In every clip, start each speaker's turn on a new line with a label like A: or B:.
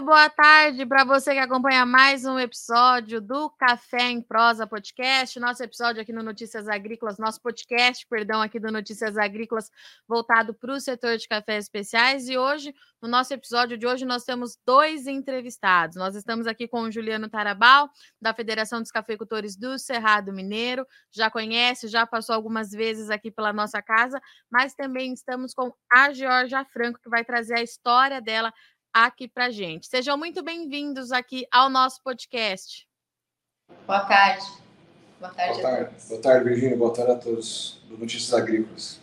A: Muito boa tarde para você que acompanha mais um episódio do Café em Prosa Podcast. Nosso episódio aqui no Notícias Agrícolas, nosso podcast, perdão, aqui do Notícias Agrícolas, voltado para o setor de cafés especiais. E hoje, no nosso episódio de hoje, nós temos dois entrevistados. Nós estamos aqui com o Juliano Tarabal, da Federação dos Cafeicultores do Cerrado Mineiro. Já conhece, já passou algumas vezes aqui pela nossa casa, mas também estamos com a Georgia Franco, que vai trazer a história dela aqui para gente. Sejam muito bem-vindos aqui ao nosso podcast.
B: Boa tarde.
C: Boa tarde. Boa tarde, Boa tarde Virginia. Boa tarde a todos do Notícias Agrícolas.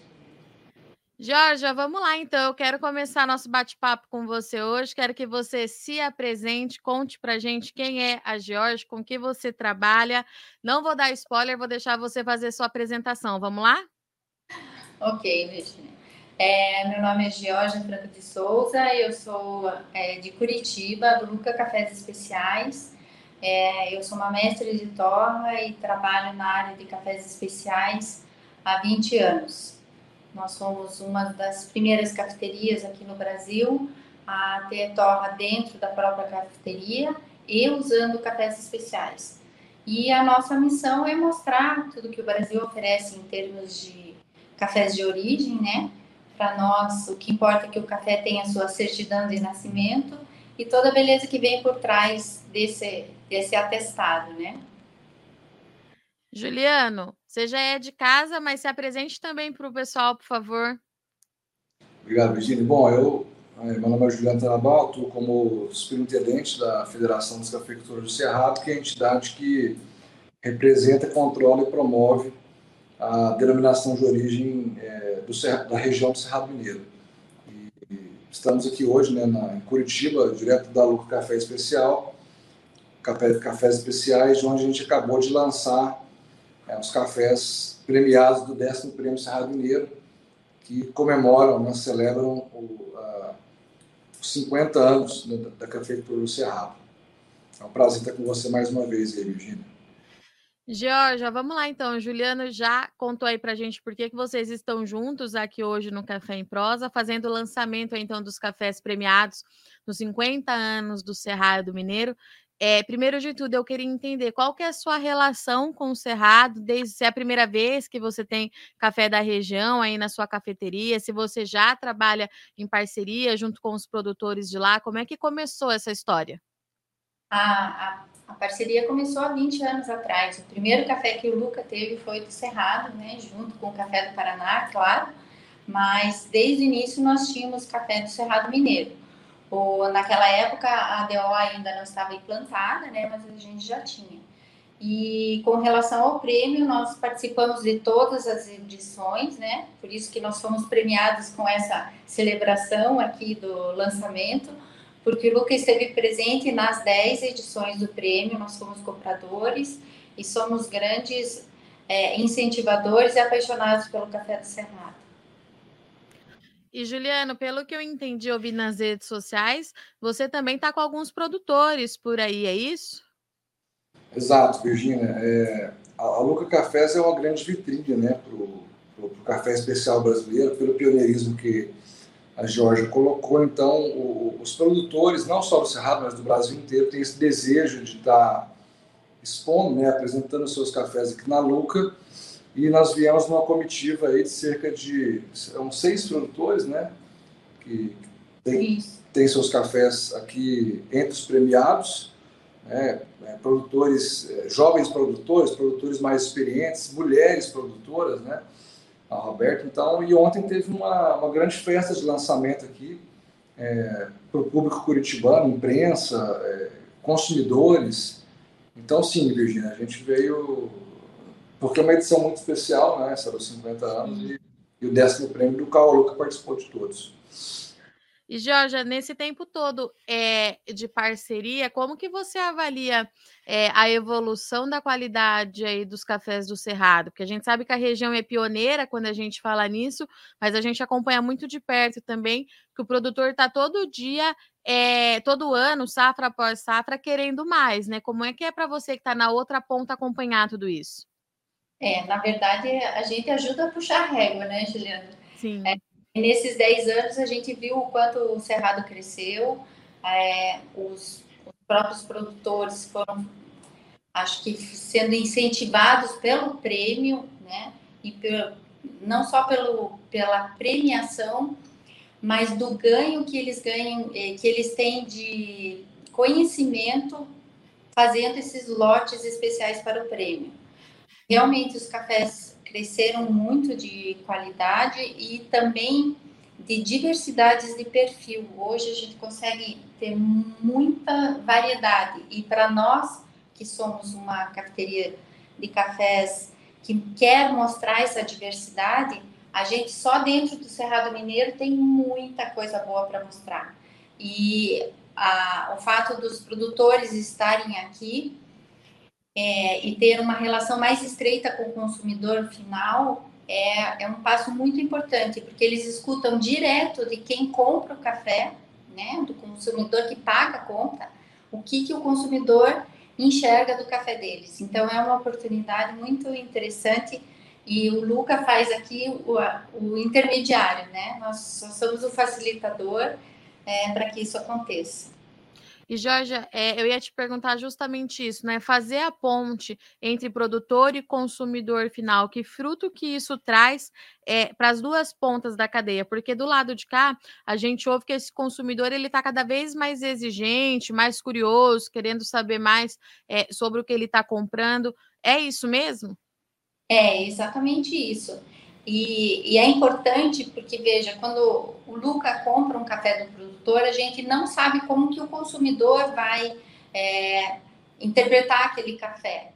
A: Jorge, vamos lá então. Eu quero começar nosso bate-papo com você hoje. Quero que você se apresente, conte para gente quem é a Jorge, com que você trabalha. Não vou dar spoiler, vou deixar você fazer sua apresentação. Vamos lá?
B: Ok, Virginia. É, meu nome é Georgia Franco de Souza, eu sou é, de Curitiba, do Luca Cafés Especiais. É, eu sou uma mestre de torra e trabalho na área de cafés especiais há 20 anos. Nós somos uma das primeiras cafeterias aqui no Brasil a ter torra dentro da própria cafeteria e usando cafés especiais. E a nossa missão é mostrar tudo que o Brasil oferece em termos de cafés de origem, né? Para nós, o que importa é que o café tenha sua certidão de nascimento e toda a beleza que vem por trás desse, desse atestado, né?
A: Juliano, você já é de casa, mas se apresente também para o pessoal, por favor.
C: Obrigado, Virginia. Bom, eu, eh, meu nome é Juliano Tanabalto, estou como superintendente da Federação dos Cafeicultores do Cerrado, que é a entidade que representa, controla e promove a denominação de origem é, do, da região do Cerrado Mineiro. E estamos aqui hoje né, na, em Curitiba, direto da Luca Café Especial, café, cafés especiais, onde a gente acabou de lançar é, os cafés premiados do 10 Prêmio Cerrado Mineiro, que comemoram, né, celebram o, a, os 50 anos né, da, da cafeicultura do Cerrado. É um prazer estar com você mais uma vez, aí, Virginia.
A: Georgia, vamos lá então. Juliano já contou aí pra gente por que, que vocês estão juntos aqui hoje no Café em Prosa, fazendo o lançamento então dos cafés premiados nos 50 anos do Cerrado Mineiro. É, primeiro de tudo, eu queria entender qual que é a sua relação com o Cerrado, desde se é a primeira vez que você tem café da região aí na sua cafeteria, se você já trabalha em parceria junto com os produtores de lá, como é que começou essa história?
B: A, a a parceria começou há 20 anos atrás. O primeiro café que o Luca teve foi do Cerrado, né, junto com o Café do Paraná, claro, mas desde o início nós tínhamos café do Cerrado Mineiro. O, naquela época a DO ainda não estava implantada, né, mas a gente já tinha. E com relação ao prêmio, nós participamos de todas as edições, né? Por isso que nós fomos premiados com essa celebração aqui do lançamento porque o Luca esteve presente nas 10 edições do prêmio, nós fomos compradores e somos grandes é, incentivadores e apaixonados pelo Café do Cerrado.
A: E Juliano, pelo que eu entendi ouvi nas redes sociais, você também está com alguns produtores por aí, é isso?
C: Exato, Virginia. É, a Luca Cafés é uma grande vitrine né, para o café especial brasileiro, pelo pioneirismo que a Georgia colocou. Então, o, os produtores, não só do Cerrado, mas do Brasil inteiro, têm esse desejo de estar expondo, né, apresentando seus cafés aqui na Luca. E nós viemos numa comitiva aí de cerca de são seis produtores, né, que têm tem seus cafés aqui entre os premiados, né, é, produtores, é, jovens produtores, produtores mais experientes, mulheres produtoras, né, a Roberta. Então, e ontem teve uma, uma grande festa de lançamento aqui é, para o público curitibano, imprensa, é, consumidores. Então, sim, Virginia, a gente veio porque é uma edição muito especial, né? Essa dos 50 anos e, e, o décimo prêmio do Caolo que participou de todos.
A: E, Georgia, nesse tempo todo é, de parceria, como que você avalia é, a evolução da qualidade aí dos cafés do Cerrado? Porque a gente sabe que a região é pioneira quando a gente fala nisso, mas a gente acompanha muito de perto também que o produtor está todo dia, é, todo ano, safra após safra, querendo mais, né? Como é que é para você que está na outra ponta acompanhar tudo isso?
B: É, na verdade, a gente ajuda a puxar a régua, né, Juliana?
A: Sim.
B: É, nesses 10 anos, a gente viu o quanto o Cerrado cresceu, é, os, os, próprios produtores foram, acho que, sendo incentivados pelo prêmio, né? E pelo, não só pelo, pela premiação, mas do ganho que eles ganham, eh, que eles têm de conhecimento fazendo esses lotes especiais para o prêmio. Realmente os cafés cresceram muito de qualidade e também de diversidades de perfil. Hoje a gente consegue ter muita variedade e para nós que somos uma cafeteria de cafés que quer mostrar essa diversidade, a gente só dentro do Cerrado Mineiro tem muita coisa boa para mostrar. E a, o fato dos produtores estarem aqui é, e ter uma relação mais estreita com o consumidor final é, é um passo muito importante, porque eles escutam direto de quem compra o café, né, do consumidor que paga a conta, o que, que o consumidor enxerga do café deles. Então, é uma oportunidade muito interessante e o Luca faz aqui o, o intermediário, né? Nós somos o facilitador é, para que isso aconteça.
A: E, Jorge, é, eu ia te perguntar justamente isso, né? Fazer a ponte entre produtor e consumidor final, que fruto que isso traz é, para as duas pontas da cadeia? Porque do lado de cá, a gente ouve que esse consumidor ele está cada vez mais exigente, mais curioso, querendo saber mais é, sobre o que ele está comprando. É isso mesmo?
B: É exatamente isso. E, e, é importante porque, veja, quando o Luca compra um café do produtor, a gente não sabe como que o consumidor vai é, interpretar aquele café.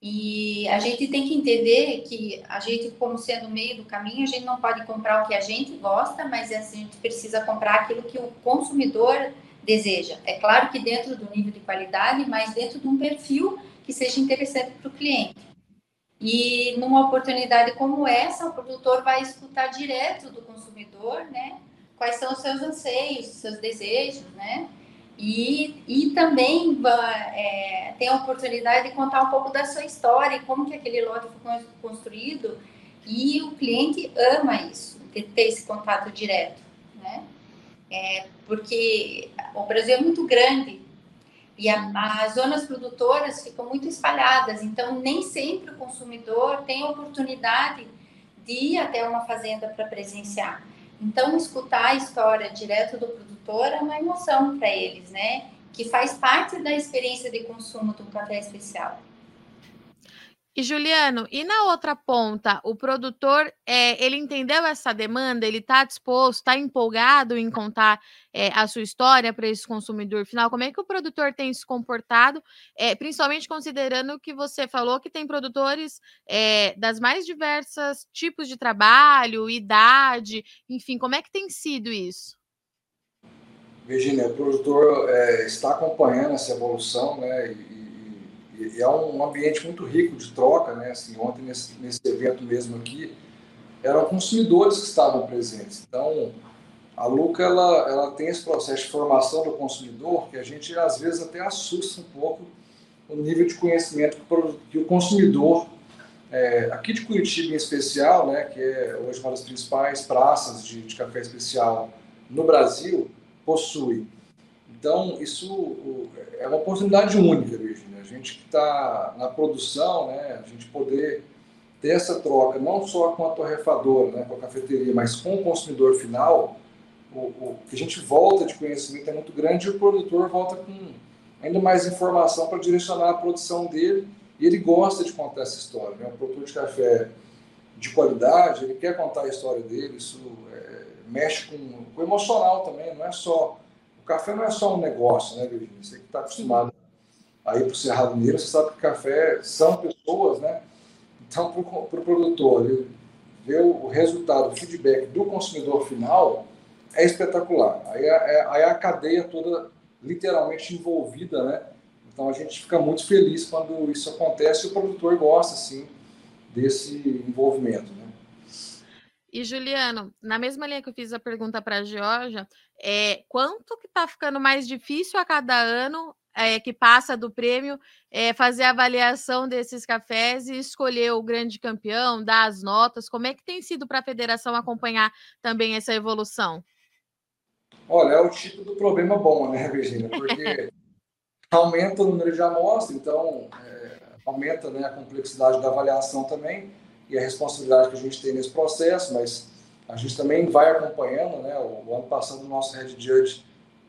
B: E a gente tem que entender que a gente, como sendo meio do caminho, a gente não pode comprar o que a gente gosta, mas a gente precisa comprar aquilo que o consumidor deseja. É claro que dentro do nível de qualidade, mas dentro de um perfil que seja interessante para o cliente. E numa oportunidade como essa, o produtor vai escutar direto do consumidor, né? Quais são os seus anseios, os seus desejos, né? E, e também é, tem a oportunidade de contar um pouco da sua história, como que aquele lote foi construído. E o cliente ama isso, ter esse contato direto, né? É, porque o Brasil é muito grande, e a, as zonas produtoras ficam muito espalhadas, então nem sempre o consumidor tem a oportunidade de ir até uma fazenda para presenciar. Então, escutar a história direto do produtor é uma emoção para eles, né? Que faz parte da experiência de consumo do café especial.
A: E Juliano, e na outra ponta, o produtor, é, ele entendeu essa demanda, ele está disposto, está empolgado em contar é, a sua história para esse consumidor final? Como é que o produtor tem se comportado, é, principalmente considerando que você falou que tem produtores das mais diversas tipos de trabalho, idade, enfim, como é que tem sido isso?
C: Virginia, o produtor está acompanhando essa evolução, né? E e é um ambiente muito rico de troca, né? Assim, ontem nesse, nesse evento mesmo aqui, eram consumidores que estavam presentes. Então, a Luca ela, ela tem esse processo de formação do consumidor que a gente às vezes até assusta um pouco o nível de conhecimento que o consumidor é, aqui de Curitiba em especial, né, que é hoje uma das principais praças de, de café especial no Brasil, possui. Então, isso é uma oportunidade única, Virginia. Gente que está na produção, né, a gente poder ter essa troca, não só com a torrefadora, né, com a cafeteria, mas com o consumidor final, o, o que a gente volta de conhecimento é muito grande e o produtor volta com ainda mais informação para direcionar a produção dele e ele gosta de contar essa história. Né? Um produtor de café de qualidade, ele quer contar a história dele, isso é, mexe com, com o emocional também, não é só o café não é só um negócio, né, Virginia? Você que está acostumado a ir para o Cerrado Mineiro, você sabe que café são pessoas, né? Então, para o pro produtor ver o resultado, o feedback do consumidor final, é espetacular. Aí é, aí a cadeia toda literalmente envolvida, né? Então a gente fica muito feliz quando isso acontece e o produtor gosta, assim, desse envolvimento, né?
A: E Juliano, na mesma linha que eu fiz a pergunta para a Georgia, é, quanto que está ficando mais difícil a cada ano é, que passa do prêmio é, fazer a avaliação desses cafés e escolher o grande campeão, dar as notas? Como é que tem sido para a federação acompanhar também essa evolução?
C: Olha, é o tipo do problema bom, né, Virginia? Porque aumenta o número de amostras, então é, aumenta né, a complexidade da avaliação também e a responsabilidade que a gente tem nesse processo, mas a gente também vai acompanhando, né? O, o ano passado o nosso head judge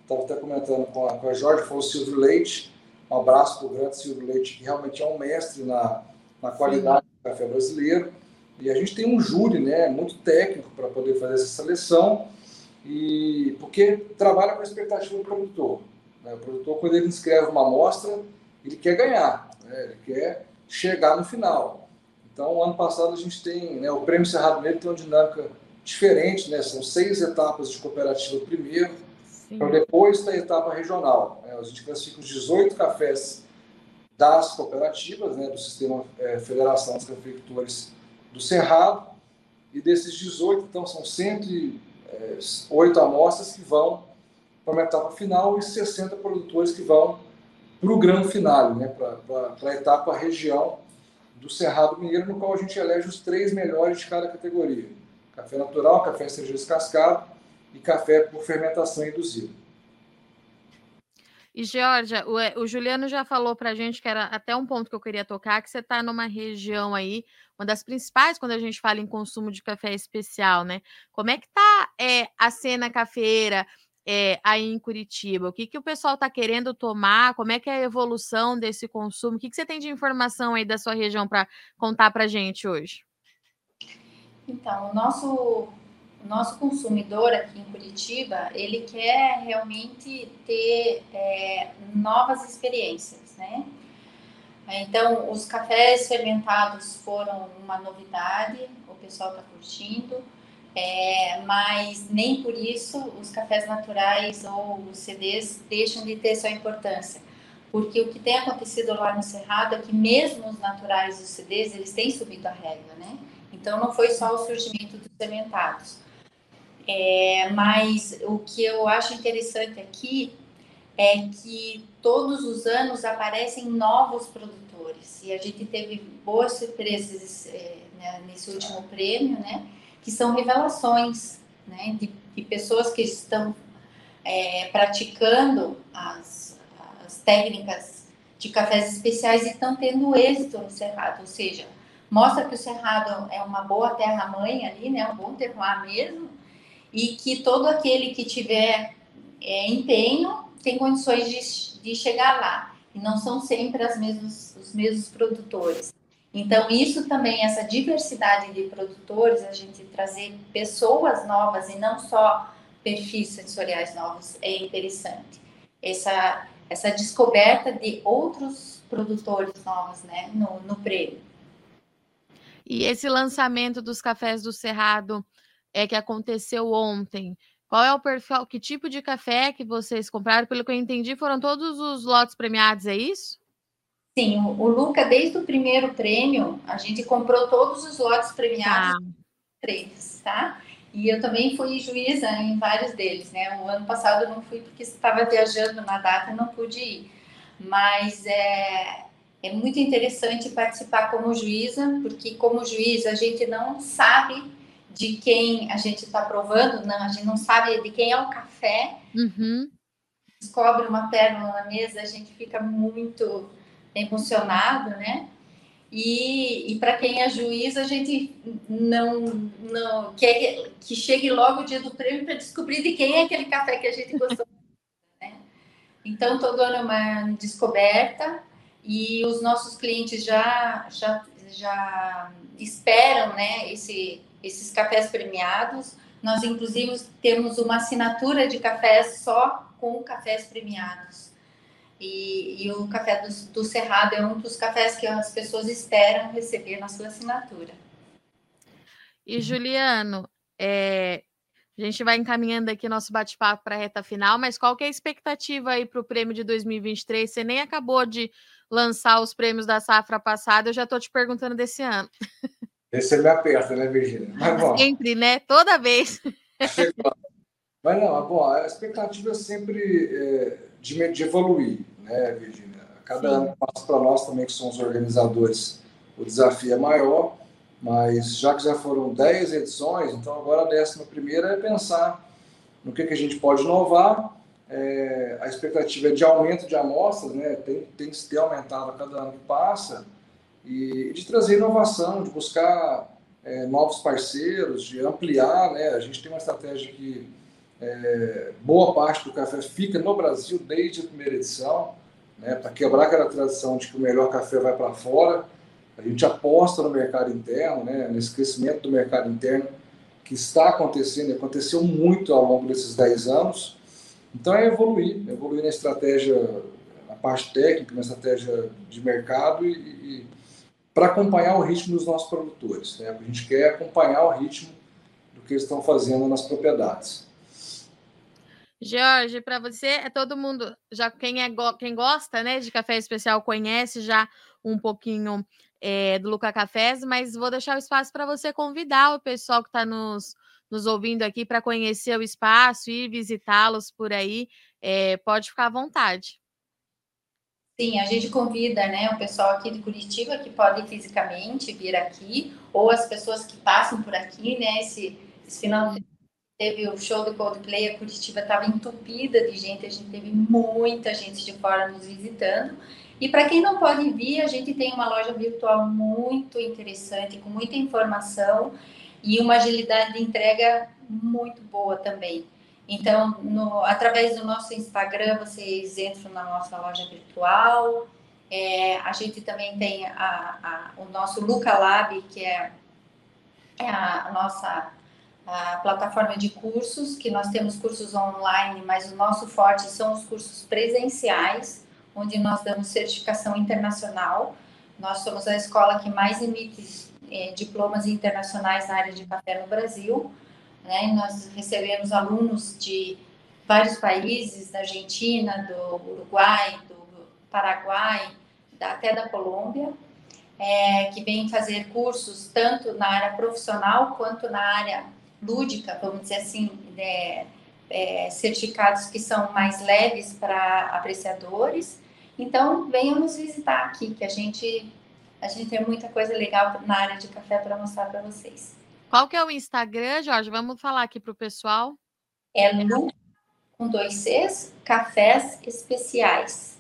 C: estava até comentando com a, com a Jorge, foi o Silvio Leite, um abraço para o grande Silvio Leite, que realmente é um mestre na, na qualidade Sim. do café brasileiro, e a gente tem um júri, né, muito técnico para poder fazer essa seleção, e porque trabalha com a expectativa do produtor. Né? O produtor, quando ele inscreve uma amostra, ele quer ganhar, né? ele quer chegar no final. Então, ano passado a gente tem, né, o Prêmio Cerrado Negro tem uma dinâmica diferente, né? São seis etapas de cooperativa primeiro, para depois da etapa regional. Né? A gente classifica os 18 cafés das cooperativas, né, do Sistema é, Federação dos Cafeicultores do Cerrado, e desses 18, então, são 108 é, amostras que vão para uma etapa final e 60 produtores que vão para o grande final, né, para a etapa região do Cerrado Mineiro, no qual a gente elege os três melhores de cada categoria: café natural, café cereja descascado e café por fermentação induzida.
A: E, Georgia, o, o, Juliano já falou para a gente que era até um ponto que eu queria tocar, que você está numa região aí, uma das principais quando a gente fala em consumo de café especial, né? Como é que tá é, a cena cafeira? é, aí em Curitiba? O que, que o pessoal está querendo tomar? Como é que é a evolução desse consumo? O que, que você tem de informação aí da sua região para contar para a gente hoje?
B: Então, o nosso, nosso consumidor aqui em Curitiba, ele quer realmente ter é, novas experiências, né? Então, os cafés fermentados foram uma novidade, o pessoal está curtindo. É, mas nem por isso os cafés naturais ou os CDs deixam de ter sua importância. Porque o que tem acontecido lá no Cerrado é que mesmo os naturais os CDs, eles têm subido a régua, né? Então não foi só o surgimento dos fermentados. É, mas o que eu acho interessante aqui é que todos os anos aparecem novos produtores e a gente teve boas surpresas é, né, nesse último prêmio, né? que são revelações né, de, de pessoas que estão é, praticando as, as técnicas de cafés especiais e estão tendo êxito no Cerrado, ou seja, mostra que o Cerrado é uma boa terra-mãe ali, né, um bom terroir mesmo, e que todo aquele que tiver é, empenho tem condições de, de chegar lá. E não são sempre as mesmos, os mesmos produtores. Então, isso também, essa diversidade de produtores, a gente trazer pessoas novas e não só perfis sensoriais novos, é interessante. Essa, essa descoberta de outros produtores novos né, no, no prêmio.
A: E esse lançamento dos cafés do Cerrado é que aconteceu ontem. Qual é o perfil, que tipo de café que vocês compraram? Pelo que eu entendi, foram todos os lotes premiados, é isso?
B: Sim, o, o Luca, desde o primeiro prêmio, a gente comprou todos os lotes premiados, ah. três, tá? E eu também fui juíza em vários deles, né? O ano passado eu não fui porque estava viajando na data e não pude ir. Mas é, é muito interessante participar como juíza, porque como juíza a gente não sabe de quem a gente está provando, não, a gente não sabe de quem é o café.
A: Uhum.
B: Descobre uma pérola na mesa, a gente fica muito emocionado, né? E, e para quem é juiz, a gente não, não quer que chegue logo o dia do prêmio para descobrir de quem é aquele café que a gente gostou. né? Então, todo ano é uma descoberta e os nossos clientes já, já, já esperam né, esse, esses cafés premiados. Nós, inclusive, temos uma assinatura de cafés só com cafés premiados. E, e o café do, do, Cerrado é um dos cafés que as pessoas esperam receber na sua assinatura.
A: E Juliano, é, A gente vai encaminhando aqui nosso bate-papo para a reta final, mas qual que é a expectativa aí para o prêmio de 2023? Você nem acabou de lançar os prêmios da safra passada, eu já estou te perguntando desse ano.
C: Esse me aperta, né, Virginia?
A: Mas, bom, sempre, né? Toda vez.
C: Mas não, bom, a expectativa é sempre é, de, de, evoluir, né, Virginia? Cada Sim. ano que passa para nós também, que somos organizadores, o desafio é maior mas já que já foram 10 edições, então agora a décima primeira é pensar no que, que a gente pode inovar. É, a expectativa é de aumento de amostras, né? tem, tem que ter aumentado a cada ano que passa, e de trazer inovação, de buscar é, novos parceiros, de ampliar. Né? A gente tem uma estratégia que é, boa parte do café fica no Brasil desde a primeira edição, né? para quebrar aquela tradição de que o melhor café vai para fora. A gente aposta no mercado interno, né, nesse crescimento do mercado interno que está acontecendo, aconteceu muito ao longo desses 10 anos. Então é evoluir, evoluir na estratégia, na parte técnica, na estratégia de mercado e, e para acompanhar o ritmo dos nossos produtores. Né? A gente quer acompanhar o ritmo do que eles estão fazendo nas propriedades.
A: Jorge, para você é todo mundo, já quem é quem gosta, né, de café especial conhece já um pouquinho é, do Luca Cafés, mas vou deixar o espaço para você convidar o pessoal que está nos, nos ouvindo aqui para conhecer o espaço e visitá-los por aí. É, pode ficar à vontade.
B: Sim, a gente convida né, o pessoal aqui de Curitiba que pode fisicamente vir aqui, ou as pessoas que passam por aqui, né? Esse, esse final teve o show do Coldplay, a Curitiba estava entupida de gente, a gente teve muita gente de fora nos visitando. E para quem não pode vir, a gente tem uma loja virtual muito interessante, com muita informação e uma agilidade de entrega muito boa também. Então, no, através do nosso Instagram, vocês entram na nossa loja virtual. É, a gente também tem a, a, o nosso Luca Lab, que é, é a, nossa a plataforma de cursos, que nós temos cursos online, mas o nosso forte são os cursos presenciais onde nós damos certificação internacional. Nós somos a escola que mais emite é, diplomas internacionais na área de café no Brasil. Né? Nós recebemos alunos de vários países, da Argentina, do Uruguai, do Paraguai, da, até da Colômbia, é, que vêm fazer cursos tanto na área profissional quanto na área lúdica, vamos dizer assim, é, é, certificados que são mais leves para apreciadores então, venham nos visitar aqui, que a gente, a gente tem muita coisa legal na área de café para mostrar para vocês.
A: Qual que é o Instagram, Jorge? Vamos falar aqui para o pessoal.
B: É Lu, com dois Cs, Cafés Especiais.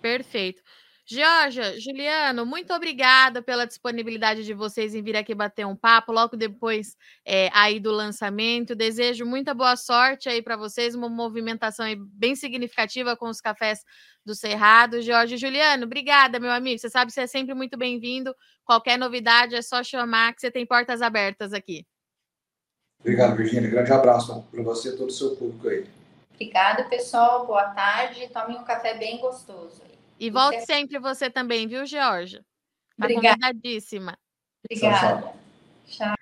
A: Perfeito. Georgia, Juliano, muito obrigada pela disponibilidade de vocês em vir aqui bater um papo logo depois é, aí do lançamento. Desejo muita boa sorte aí para vocês, uma movimentação bem significativa com os cafés do Cerrado. Jorge Juliano, obrigada, meu amigo. Você sabe que você é sempre muito bem-vindo. Qualquer novidade é só chamar, que você tem portas abertas aqui.
C: Obrigado, Virginia. Grande abraço para você e todo o seu público aí.
B: Obrigada, pessoal. Boa tarde. Tome um café bem gostoso aí.
A: E volte é... sempre você também, viu, Georgia? Tá Obrigada. convidadíssima.
B: Obrigada. Tchau, tchau.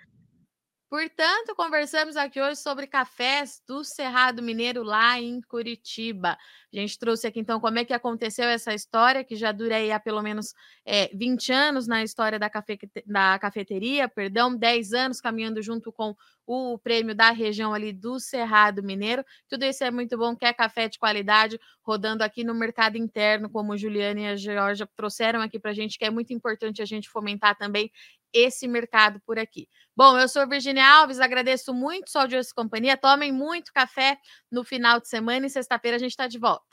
A: Portanto, conversamos aqui hoje sobre cafés do Cerrado Mineiro lá em Curitiba. A gente trouxe aqui então como é que aconteceu essa história, que já dura aí há pelo menos é, 20 anos na história da, cafe... da cafeteria, perdão, 10 anos caminhando junto com o prêmio da região ali do Cerrado Mineiro. Tudo isso é muito bom, que é café de qualidade, rodando aqui no mercado interno, como Juliana e a Georgia trouxeram aqui para a gente, que é muito importante a gente fomentar também esse mercado por aqui. Bom, eu sou Virginia Alves, agradeço muito sua audiência e companhia. Tomem muito café no final de semana e sexta-feira a gente está de volta.